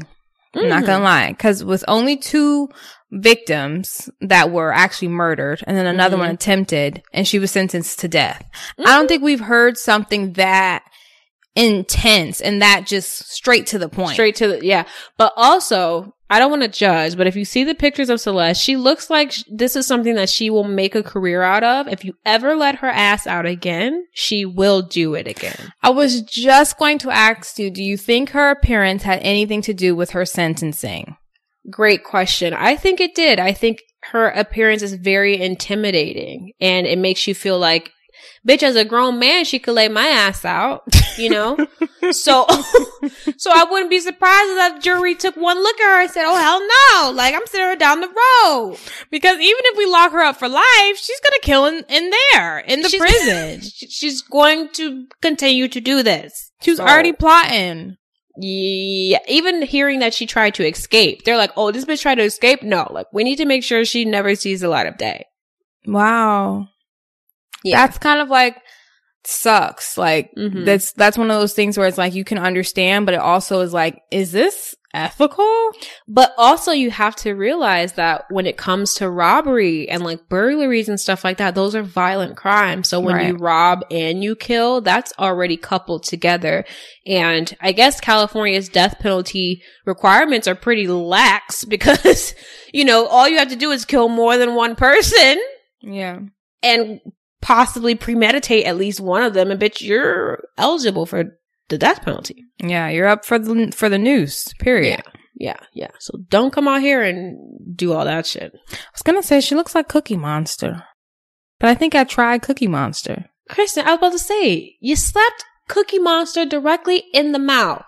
I'm not gonna lie. Cause with only two victims that were actually murdered and then another Mhm. one attempted and she was sentenced to death. I don't think we've heard something that intense and that just straight to the point. Straight to the, yeah. But also, I don't want to judge, but if you see the pictures of Celeste, she looks like sh- this is something that she will make a career out of. If you ever let her ass out again, she will do it again. I was just going to ask you, do you think her appearance had anything to do with her sentencing? Great question. I think it did. I think her appearance is very intimidating and it makes you feel like, bitch, as a grown man, she could lay my ass out, you know? so, so I wouldn't be surprised if that jury took one look at her and said, oh, hell no. Like, I'm sending her down the road. Because even if we lock her up for life, she's gonna kill in, in there, in the She's- prison. She's going to continue to do this. She was So- already plotting. Yeah, even hearing that she tried to escape, they're like, "Oh, this bitch tried to escape." No, like we need to make sure she never sees the light of day. Wow. Yeah. That's kind of like sucks. Like Mhm. that's that's one of those things where it's like you can understand, but it also is like, is this ethical? But also, you have to realize that when it comes to robbery and like burglaries and stuff like that, those are violent crimes. So when you rob and you kill, that's already coupled together. And I guess California's death penalty requirements are pretty lax because, you know, all you have to do is kill more than one person Yeah. and possibly premeditate at least one of them. And bitch, you're eligible for the death penalty. Yeah, you're up for the for the news. Period. Yeah, yeah. So don't come out here and do all that shit. I was gonna say she looks like Cookie Monster, but I think I tried Cookie Monster. Kristen, I was about to say, you slapped Cookie Monster directly in the mouth.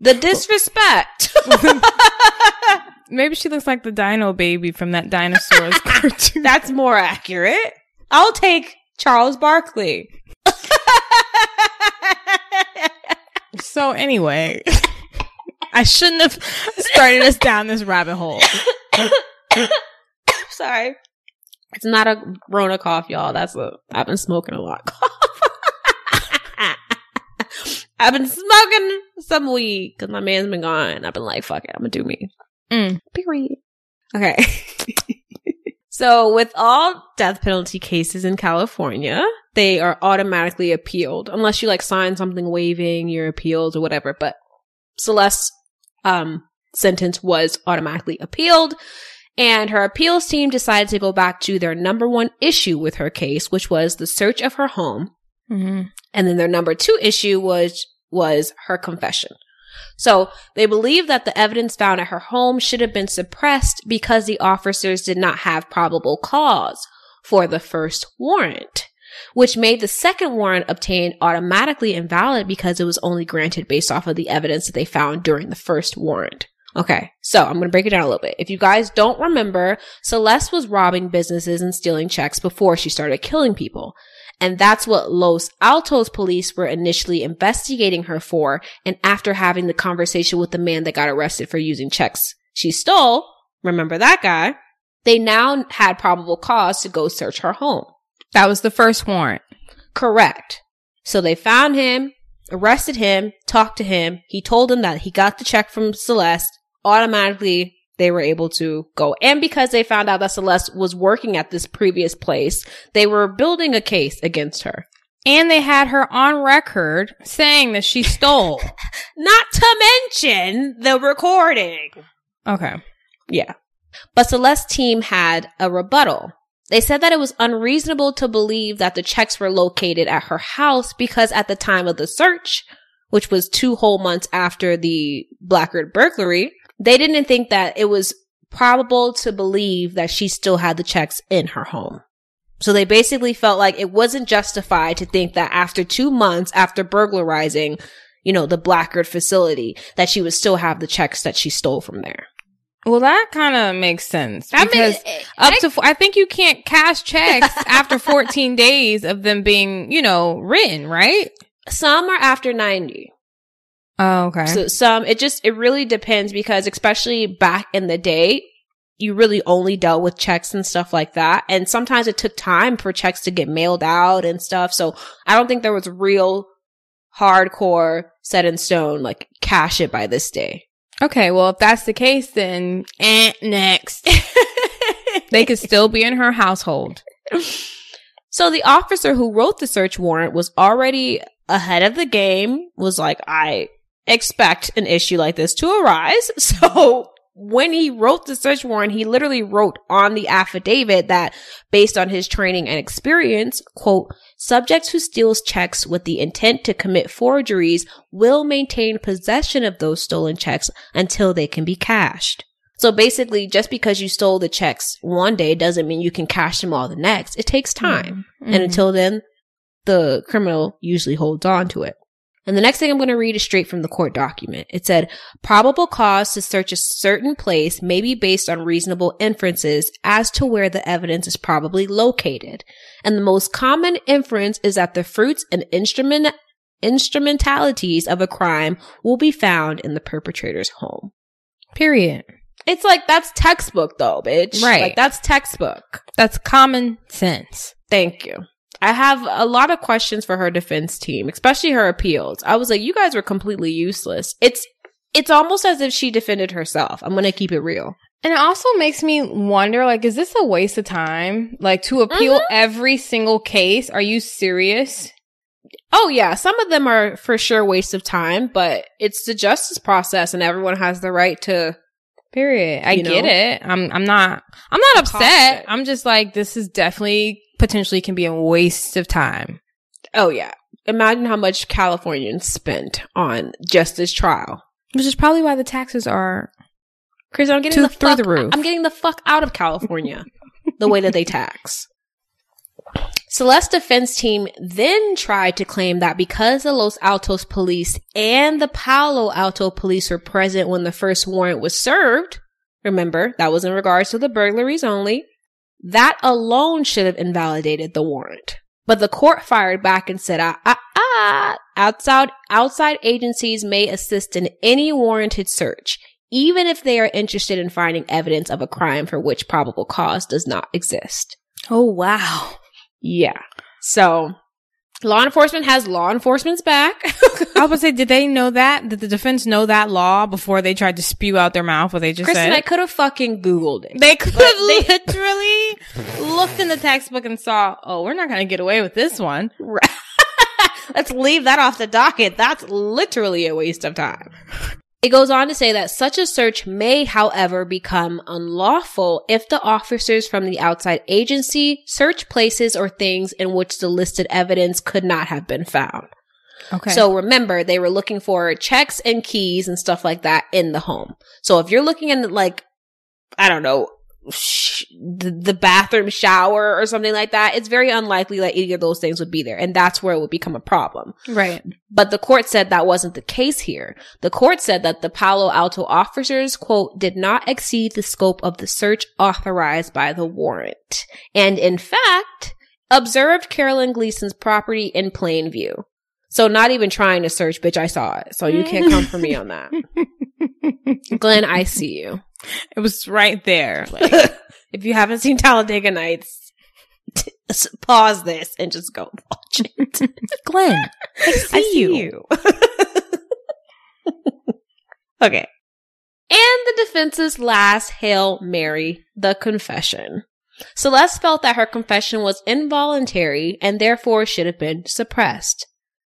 The oh. disrespect. Maybe she looks like the Dino Baby from that dinosaurs cartoon. That's more accurate. I'll take Charles Barkley. So anyway, I shouldn't have started us down this rabbit hole. Sorry. It's not a Rona cough, y'all. That's a, I've been smoking a lot. I've been smoking some weed because my man's been gone. I've been like, fuck it, I'm gonna do me. Mm. Period. Okay. so with all death penalty cases in California, they are automatically appealed unless you like sign something waiving your appeals or whatever. But Celeste's um, sentence was automatically appealed. And her appeals team decided to go back to their number one issue with her case, which was the search of her home. hmm And then their number two issue was, was her confession. So they believe that the evidence found at her home should have been suppressed because the officers did not have probable cause for the first warrant, which made the second warrant obtained automatically invalid because it was only granted based off of the evidence that they found during the first warrant. Okay, so I'm to break it down a little bit. If you guys don't remember, Celeste was robbing businesses and stealing checks before she started killing people. And that's what Los Altos police were initially investigating her for. And after having the conversation with the man that got arrested for using checks she stole, remember that guy? They now had probable cause to go search her home. That was the first warrant. Correct. So they found him, arrested him, talked to him. He told them that he got the check from Celeste. Automatically, they were able to go. And because they found out that Celeste was working at this previous place, they were building a case against her. And they had her on record saying that she stole. Not to mention the recording. okay. Yeah. But Celeste's team had a rebuttal. They said that it was unreasonable to believe that the checks were located at her house because at the time of the search, which was two whole months after the Blackbird burglary, they didn't think that it was probable to believe that she still had the checks in her home. So they basically felt like it wasn't justified to think that after two months after burglarizing, you know, the Blackbird facility, that she would still have the checks that she stole from there. Well, that kind of makes sense I mean, because it- up I- to I think you can't cash checks after 14 days of them being, you know, written, right? Some are after 90. Oh, okay. So some, it just, it really depends because especially back in the day, you really only dealt with checks and stuff like that. And sometimes it took time for checks to get mailed out and stuff. So I don't think there was real hardcore set in stone, like cash it by this day. okay. Well, if that's the case, then eh, next. they could still be in her household. So the officer who wrote the search warrant was already ahead of the game, was like, I expect an issue like this to arise. So when he wrote the search warrant, he literally wrote on the affidavit that based on his training and experience, quote, subjects who steals checks with the intent to commit forgeries will maintain possession of those stolen checks until they can be cashed. So basically, just because you stole the checks one day doesn't mean you can cash them all the next. It takes time. And Mhm. until then, the criminal usually holds on to it. And the next thing I'm going to read is straight from the court document. It said, probable cause to search a certain place may be based on reasonable inferences as to where the evidence is probably located. And the most common inference is that the fruits and instrument, instrumentalities of a crime will be found in the perpetrator's home. Period. It's like, that's textbook though, bitch. Right. Like, that's textbook. That's common sense. Thank you. I have a lot of questions for her defense team, especially her appeals. I was like, you guys were completely useless. It's it's almost as if she defended herself. I'm gonna keep it real. And it also makes me wonder, like, is this a waste of time? Like, to appeal Mhm. every single case? Are you serious? Oh yeah, some of them are for sure waste of time, but it's the justice process and everyone has the right to Period. I You get it. I'm I'm not I'm not upset. I'm just like this is definitely potentially can be a waste of time. Oh yeah. imagine how much Californians spent on just this trial. Which is probably why the taxes are. Chris, I'm getting To- the through fuck, the roof. I'm getting the fuck out of California. the way that they tax. Celeste's defense team then tried to claim that because the Los Altos police and the Palo Alto police were present when the first warrant was served, remember, that was in regards to the burglaries only, that alone should have invalidated the warrant. But the court fired back and said, ah, ah, ah, outside, outside agencies may assist in any warranted search, even if they are interested in finding evidence of a crime for which probable cause does not exist. Oh, wow. Yeah. So law enforcement has law enforcement's back. I was gonna say, did they know that? Did the defense know that law before they tried to spew out their mouth what they just Kristen, said? I could have fucking Googled it. they could have literally looked in the textbook and saw, oh, we're not going to get away with this one. Let's leave that off the docket. That's literally a waste of time. It goes on to say that such a search may, however, become unlawful if the officers from the outside agency search places or things in which the listed evidence could not have been found. Okay. So remember, they were looking for checks and keys and stuff like that in the home. So if you're looking in like, I don't know, sh- the, bathroom shower or something like that, it's very unlikely that either of those things would be there. And that's where it would become a problem. right. But the court said that wasn't the case here. The court said that the Palo Alto officers, quote, did not exceed the scope of the search authorized by the warrant. And in fact, observed Carolyn Gleason's property in plain view. So not even trying to search, bitch, I saw it. So you can't come for me on that. Glenn, I see you. It was right there. Like, if you haven't seen Talladega Nights, pause this and just go watch it. Glenn, I see, I see you. you. okay. And the defense's last Hail Mary, the confession. Celeste felt that her confession was involuntary and therefore should have been suppressed.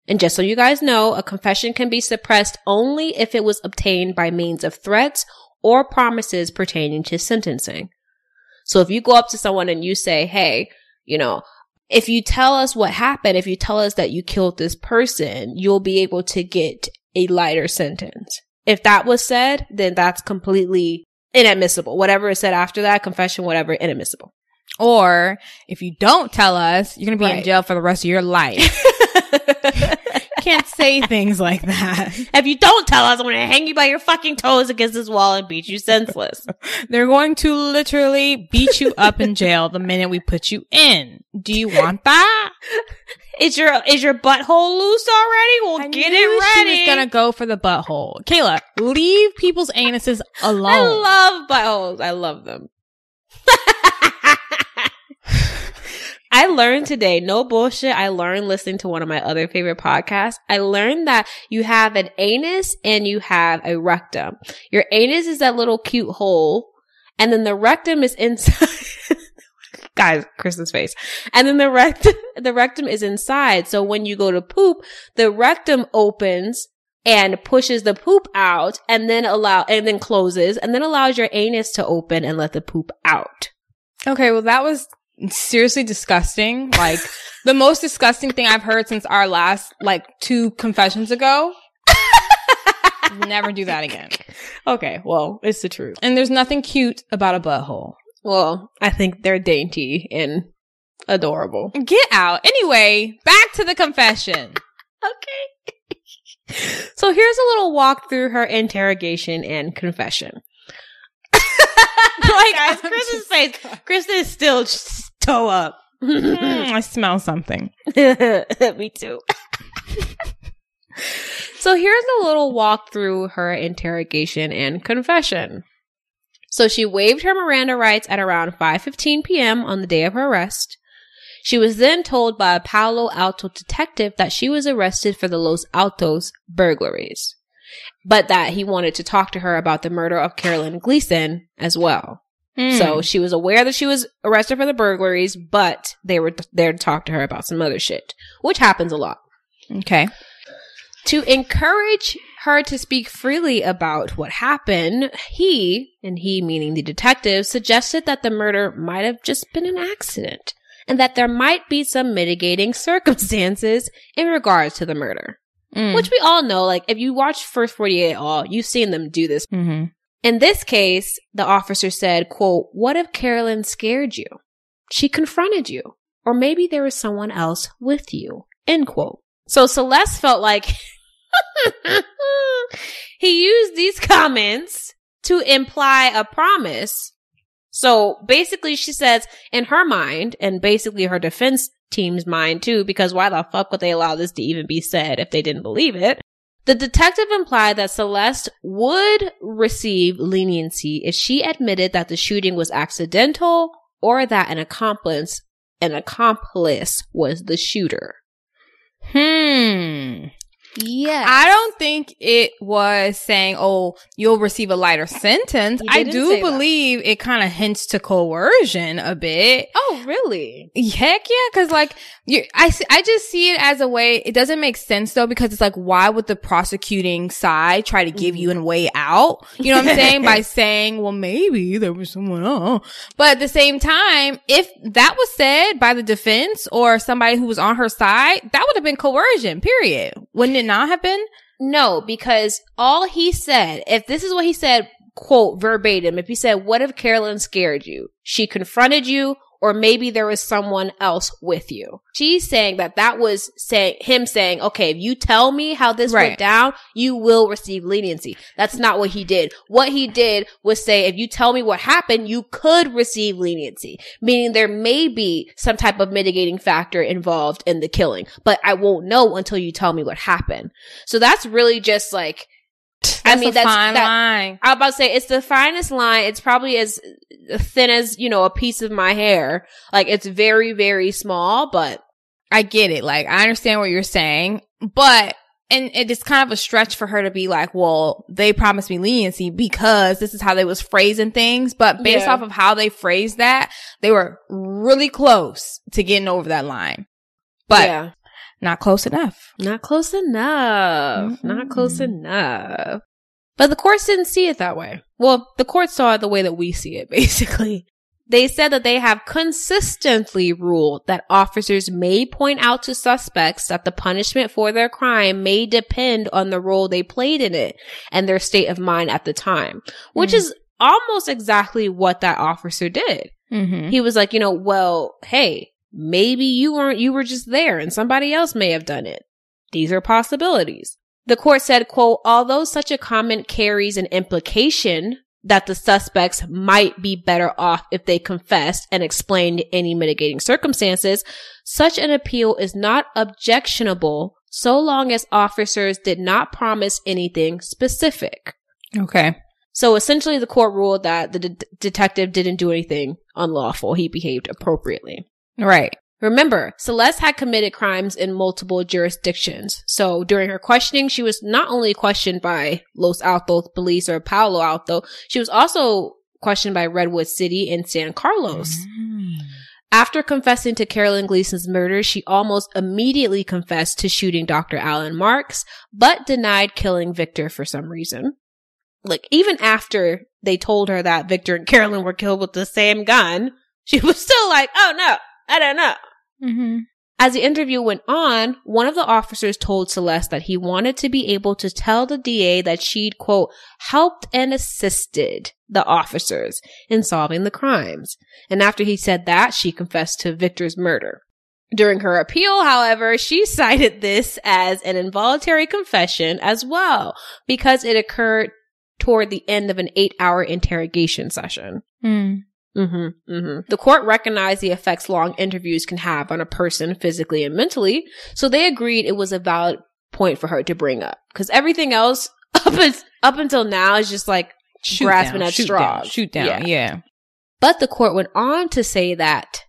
And just so you guys know, a confession can be suppressed only if it was obtained by means of threats or promises pertaining to sentencing. So if you go up to someone and you say, hey, you know, if you tell us what happened, if you tell us that you killed this person, you'll be able to get a lighter sentence. If that was said, then that's completely inadmissible. Whatever is said after that, confession, whatever, inadmissible. Or if you don't tell us, you're going to be in jail for the rest of your life. Can't say things like that. if you don't tell us, I'm going to hang you by your fucking toes against this wall and beat you senseless. They're going to literally beat you up in jail the minute we put you in. Do you want that? is your is your butthole loose already? Well, I get it ready. She was gonna go for the butthole. Kayla, leave people's anuses alone. I love buttholes. I love them. I learned today, no bullshit. I learned listening to one of my other favorite podcasts. I learned that you have an anus and you have a rectum. Your anus is that little cute hole, and then the rectum is inside. Guys, Kristen's face. And then the rectum, the rectum is inside. So when you go to poop, the rectum opens and pushes the poop out and then allow, and then closes and then allows your anus to open and let the poop out. okay, well that was seriously disgusting. Like the most disgusting thing I've heard since our last like two confessions ago. Never do that again. Okay. Well, it's the truth. And there's nothing cute about a butthole. Well, I think they're dainty and adorable. Get out. Anyway, back to the confession. Okay. so here's a little walk through her interrogation and confession. like, guys, Kristen's face. Kristen is still toe up. Mm, I smell something. Me too. so here's a little walk through her interrogation and confession. So she waived her Miranda rights at around 5:15 p.m. on the day of her arrest. She was then told by a Palo Alto detective that she was arrested for the Los Altos burglaries, but that he wanted to talk to her about the murder of Carolyn Gleason as well. Hmm. So she was aware that she was arrested for the burglaries, but they were there to talk to her about some other shit, which happens a lot. okay. To encourage her to speak freely about what happened, he, and he meaning the detective, suggested that the murder might have just been an accident and that there might be some mitigating circumstances in regards to the murder. Mm. Which we all know, like, if you watch First 48 at all, you've seen them do this. hmm In this case, the officer said, quote, what if Carolyn scared you? She confronted you. Or maybe there was someone else with you, end quote. So Celeste felt like he used these comments to imply a promise. So basically she says in her mind and basically her defense team's mind too, because why the fuck would they allow this to even be said if they didn't believe it? The detective implied that Celeste would receive leniency if she admitted that the shooting was accidental or that an accomplice, an accomplice was the shooter. Hmm. Yeah. I don't think it was saying, "Oh, you'll receive a lighter sentence." I do say that. believe it kind of hints to coercion a bit. Oh, really? Heck yeah, because like you, I I just see it as a way. It doesn't make sense though because it's like, why would the prosecuting side try to give you mm. a way out? You know what I'm saying by saying, well, maybe there was someone else. But at the same time, if that was said by the defense or somebody who was on her side, that would have been coercion. Period. Wouldn't it not have been? No, because all he said, if this is what he said, quote, verbatim, if he said, what if Carolyn scared you? She confronted you, or maybe there was someone else with you. She's saying that that was saying, him saying, okay, if you tell me how this Right. went down, you will receive leniency. That's not what he did. What he did was say, if you tell me what happened, you could receive leniency, meaning there may be some type of mitigating factor involved in the killing, but I won't know until you tell me what happened. So that's really just like, I mean, a that's fine that, line. I'm about to say it's the finest line. It's probably as thin as, you know, a piece of my hair. Like it's very, very small, but I get it. Like, I understand what you're saying, but, and it is kind of a stretch for her to be like, well, they promised me leniency because this is how they was phrasing things. But based Yeah. off of how they phrased that, they were really close to getting over that line, but yeah, not close enough. not close enough. Not close enough. But the courts didn't see it that way. Well, the courts saw it the way that we see it, basically. They said that they have consistently ruled that officers may point out to suspects that the punishment for their crime may depend on the role they played in it and their state of mind at the time, which Mm. is almost exactly what that officer did. Mm-hmm. He was like, you know, well, hey, maybe you weren't, you were just there and somebody else may have done it. These are possibilities. The court said, quote, although such a comment carries an implication that the suspects might be better off if they confessed and explained any mitigating circumstances, such an appeal is not objectionable so long as officers did not promise anything specific. Okay. So essentially, the court ruled that the de- detective didn't do anything unlawful. He behaved appropriately. Right. Remember, Celeste had committed crimes in multiple jurisdictions. So during her questioning, she was not only questioned by Los Altos police or Palo Alto, she was also questioned by Redwood City and San Carlos. Mm. After confessing to Carolyn Gleason's murder, she almost immediately confessed to shooting Dr. Alan Marks, but denied killing Victor for some reason. Like, even after they told her that Victor and Carolyn were killed with the same gun, she was still like, oh no, I don't know. Mm-hmm. As the interview went on, one of the officers told Celeste that he wanted to be able to tell the DA that she'd, quote, helped and assisted the officers in solving the crimes. And after he said that, she confessed to Victor's murder. During her appeal, however, she cited this as an involuntary confession as well, because it occurred toward the end of an eight hour interrogation session. Mm. Mm-hmm, mm-hmm. The court recognized the effects long interviews can have on a person physically and mentally, so they agreed it was a valid point for her to bring up. Because everything else up, is, up until now is just like Shoot grasping down, at shoot straws. Down, shoot down. Yeah. Yeah. But the court went on to say that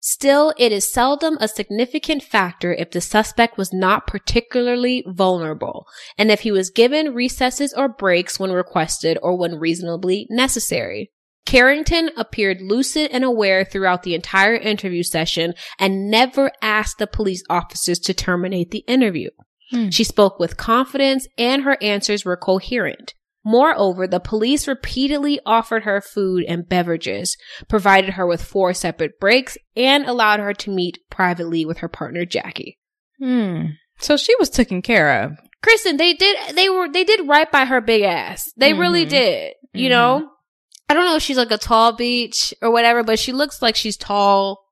still it is seldom a significant factor if the suspect was not particularly vulnerable and if he was given recesses or breaks when requested or when reasonably necessary. Carrington appeared lucid and aware throughout the entire interview session and never asked the police officers to terminate the interview. Hmm. She spoke with confidence and her answers were coherent. Moreover, the police repeatedly offered her food and beverages, provided her with four separate breaks, and allowed her to meet privately with her partner Jackie. Hmm. So she was taken care of. Kristen, they did they were they did right by her big ass. They really Mhm. did. You Mhm. know? I don't know if she's like a tall beach or whatever, but she looks like she's tall.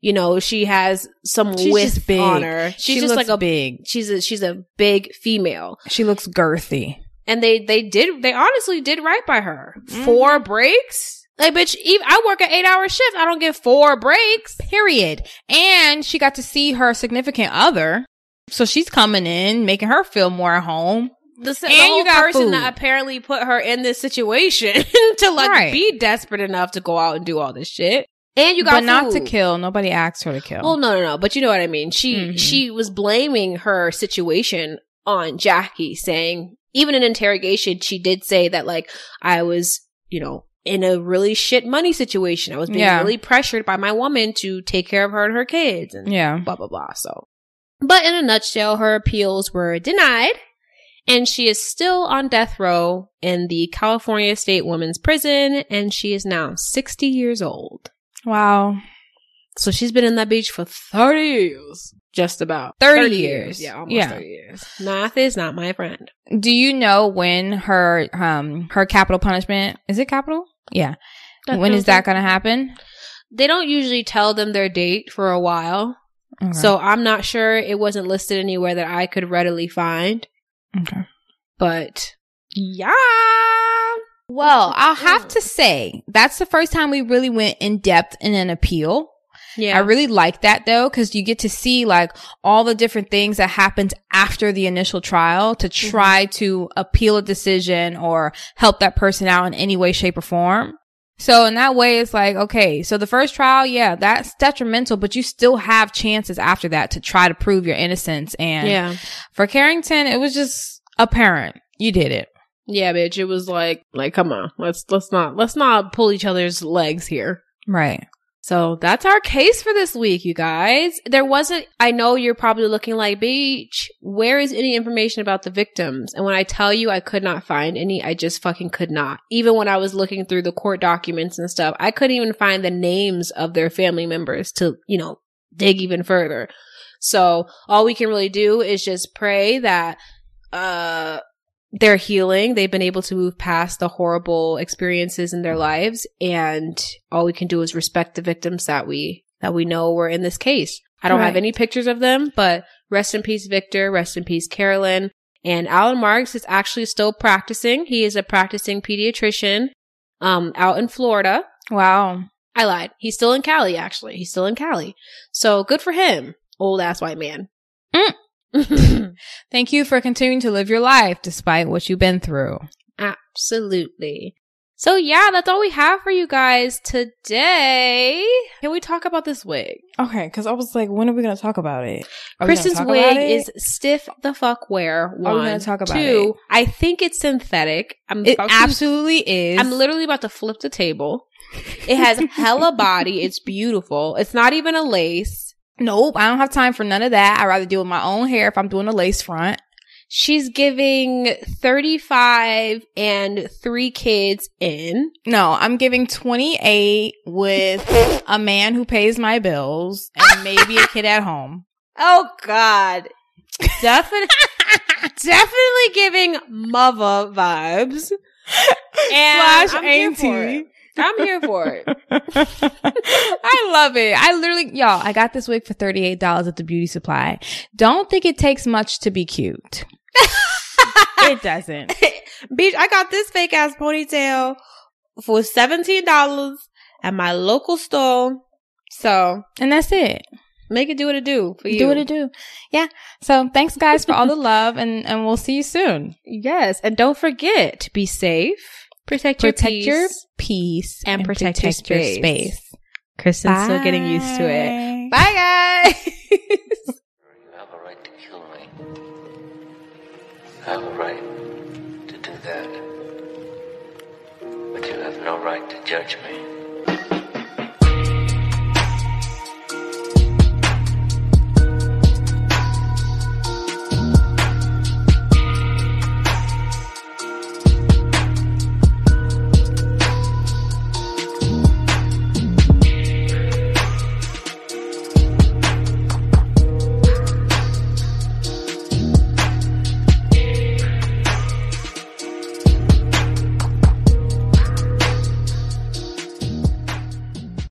You know, she has some She's big. on her. She's she just looks like a big. she's a she's a big female. She looks girthy. And they they did they honestly did right by her. Mm-hmm. Four breaks? Like bitch, even I work an 8-hour shift. I don't get four breaks. Period. And she got to see her significant other. So she's coming in, making her feel more at home. The, the And whole you got the person food. that apparently put her in this situation to like Right. be desperate enough to go out and do all this shit. And you got but not to kill. Nobody asked her to kill. Well, no, no, no. But you know what I mean. She Mhm. she was blaming her situation on Jackie, saying even in interrogation, she did say that like I was, you know, in a really shit money situation. I was being Yeah. really pressured by my woman to take care of her and her kids, and yeah. blah blah blah. So, but in a nutshell, her appeals were denied, and she is still on death row in the California State Women's Prison, and she is now sixty years old. Wow. So she's been in that beach for 30 years. Just about. 30 years. Yeah, almost Yeah. 30 years. Math is not my friend. Do you know when her um her capital punishment is it capital? Yeah. when is that going to happen? They don't usually tell them their date for a while. Okay. So I'm not sure. It wasn't listed anywhere that I could readily find. Okay. But yeah. Well, I'll have to say that's the first time we really went in depth in an appeal. Yeah. I really like that though, because you get to see like all the different things that happened after the initial trial to mm-hmm. try to appeal a decision or help that person out in any way, shape, or form. So in that way, it's like, okay, so the first trial, yeah, that's detrimental, but you still have chances after that to try to prove your innocence. And yeah. for Carrington, it was just apparent. You did it. Yeah, bitch. It was like, like, come on. Let's, let's not, let's not pull each other's legs here. Right. So that's our case for this week, you guys. There wasn't, I know you're probably looking like, Beach, where is any information about the victims? And when I tell you I could not find any, I just fucking could not. Even when I was looking through the court documents and stuff, I couldn't even find the names of their family members to, you know, dig even further. So all we can really do is just pray that, uh, they're healing. They've been able to move past the horrible experiences in their lives. And all we can do is respect the victims that we, that we know were in this case. I don't have any pictures of them, but rest in peace, Victor. Rest in peace, Carolyn. And Alan Marks is actually still practicing. He is a practicing pediatrician, um, out in Florida. Wow. I lied. He's still in Cali, actually. He's still in Cali. So good for him. Old ass white man. Thank you for continuing to live your life despite what you've been through. Absolutely. So yeah, that's all we have for you guys today. Can we talk about this wig? Okay, because I was like, when are we going to talk about it? Kristen's wig is stiff the fuck wear. One, Are we gonna talk about two. it? I think it's synthetic. I'm It about to- absolutely is. I'm literally about to flip the table. It has hella body. It's beautiful. It's not even a lace. Nope, I don't have time for none of that. I'd rather deal with my own hair if I'm doing a lace front. She's giving 35 and three kids in. No, I'm giving 28 with a man who pays my bills and maybe a kid at home. Oh God. Definitely, definitely giving mother vibes. And Slash I'm auntie. I'm here for it. I love it. I literally, y'all, I got this wig for $38 at the beauty supply. Don't think it takes much to be cute. it doesn't. Bitch, I got this fake ass ponytail for $17 at my local store. So And that's it. make it do what it do for you. Do what it do. Yeah. So thanks guys for all the love and, and we'll see you soon. Yes. And don't forget to be safe. Protect, Protect your your peace. peace And protect your space. space. Kristen's still getting used to it. Bye. Bye guys. You have a right to kill me. I have a right to do that. But you have no right to judge me.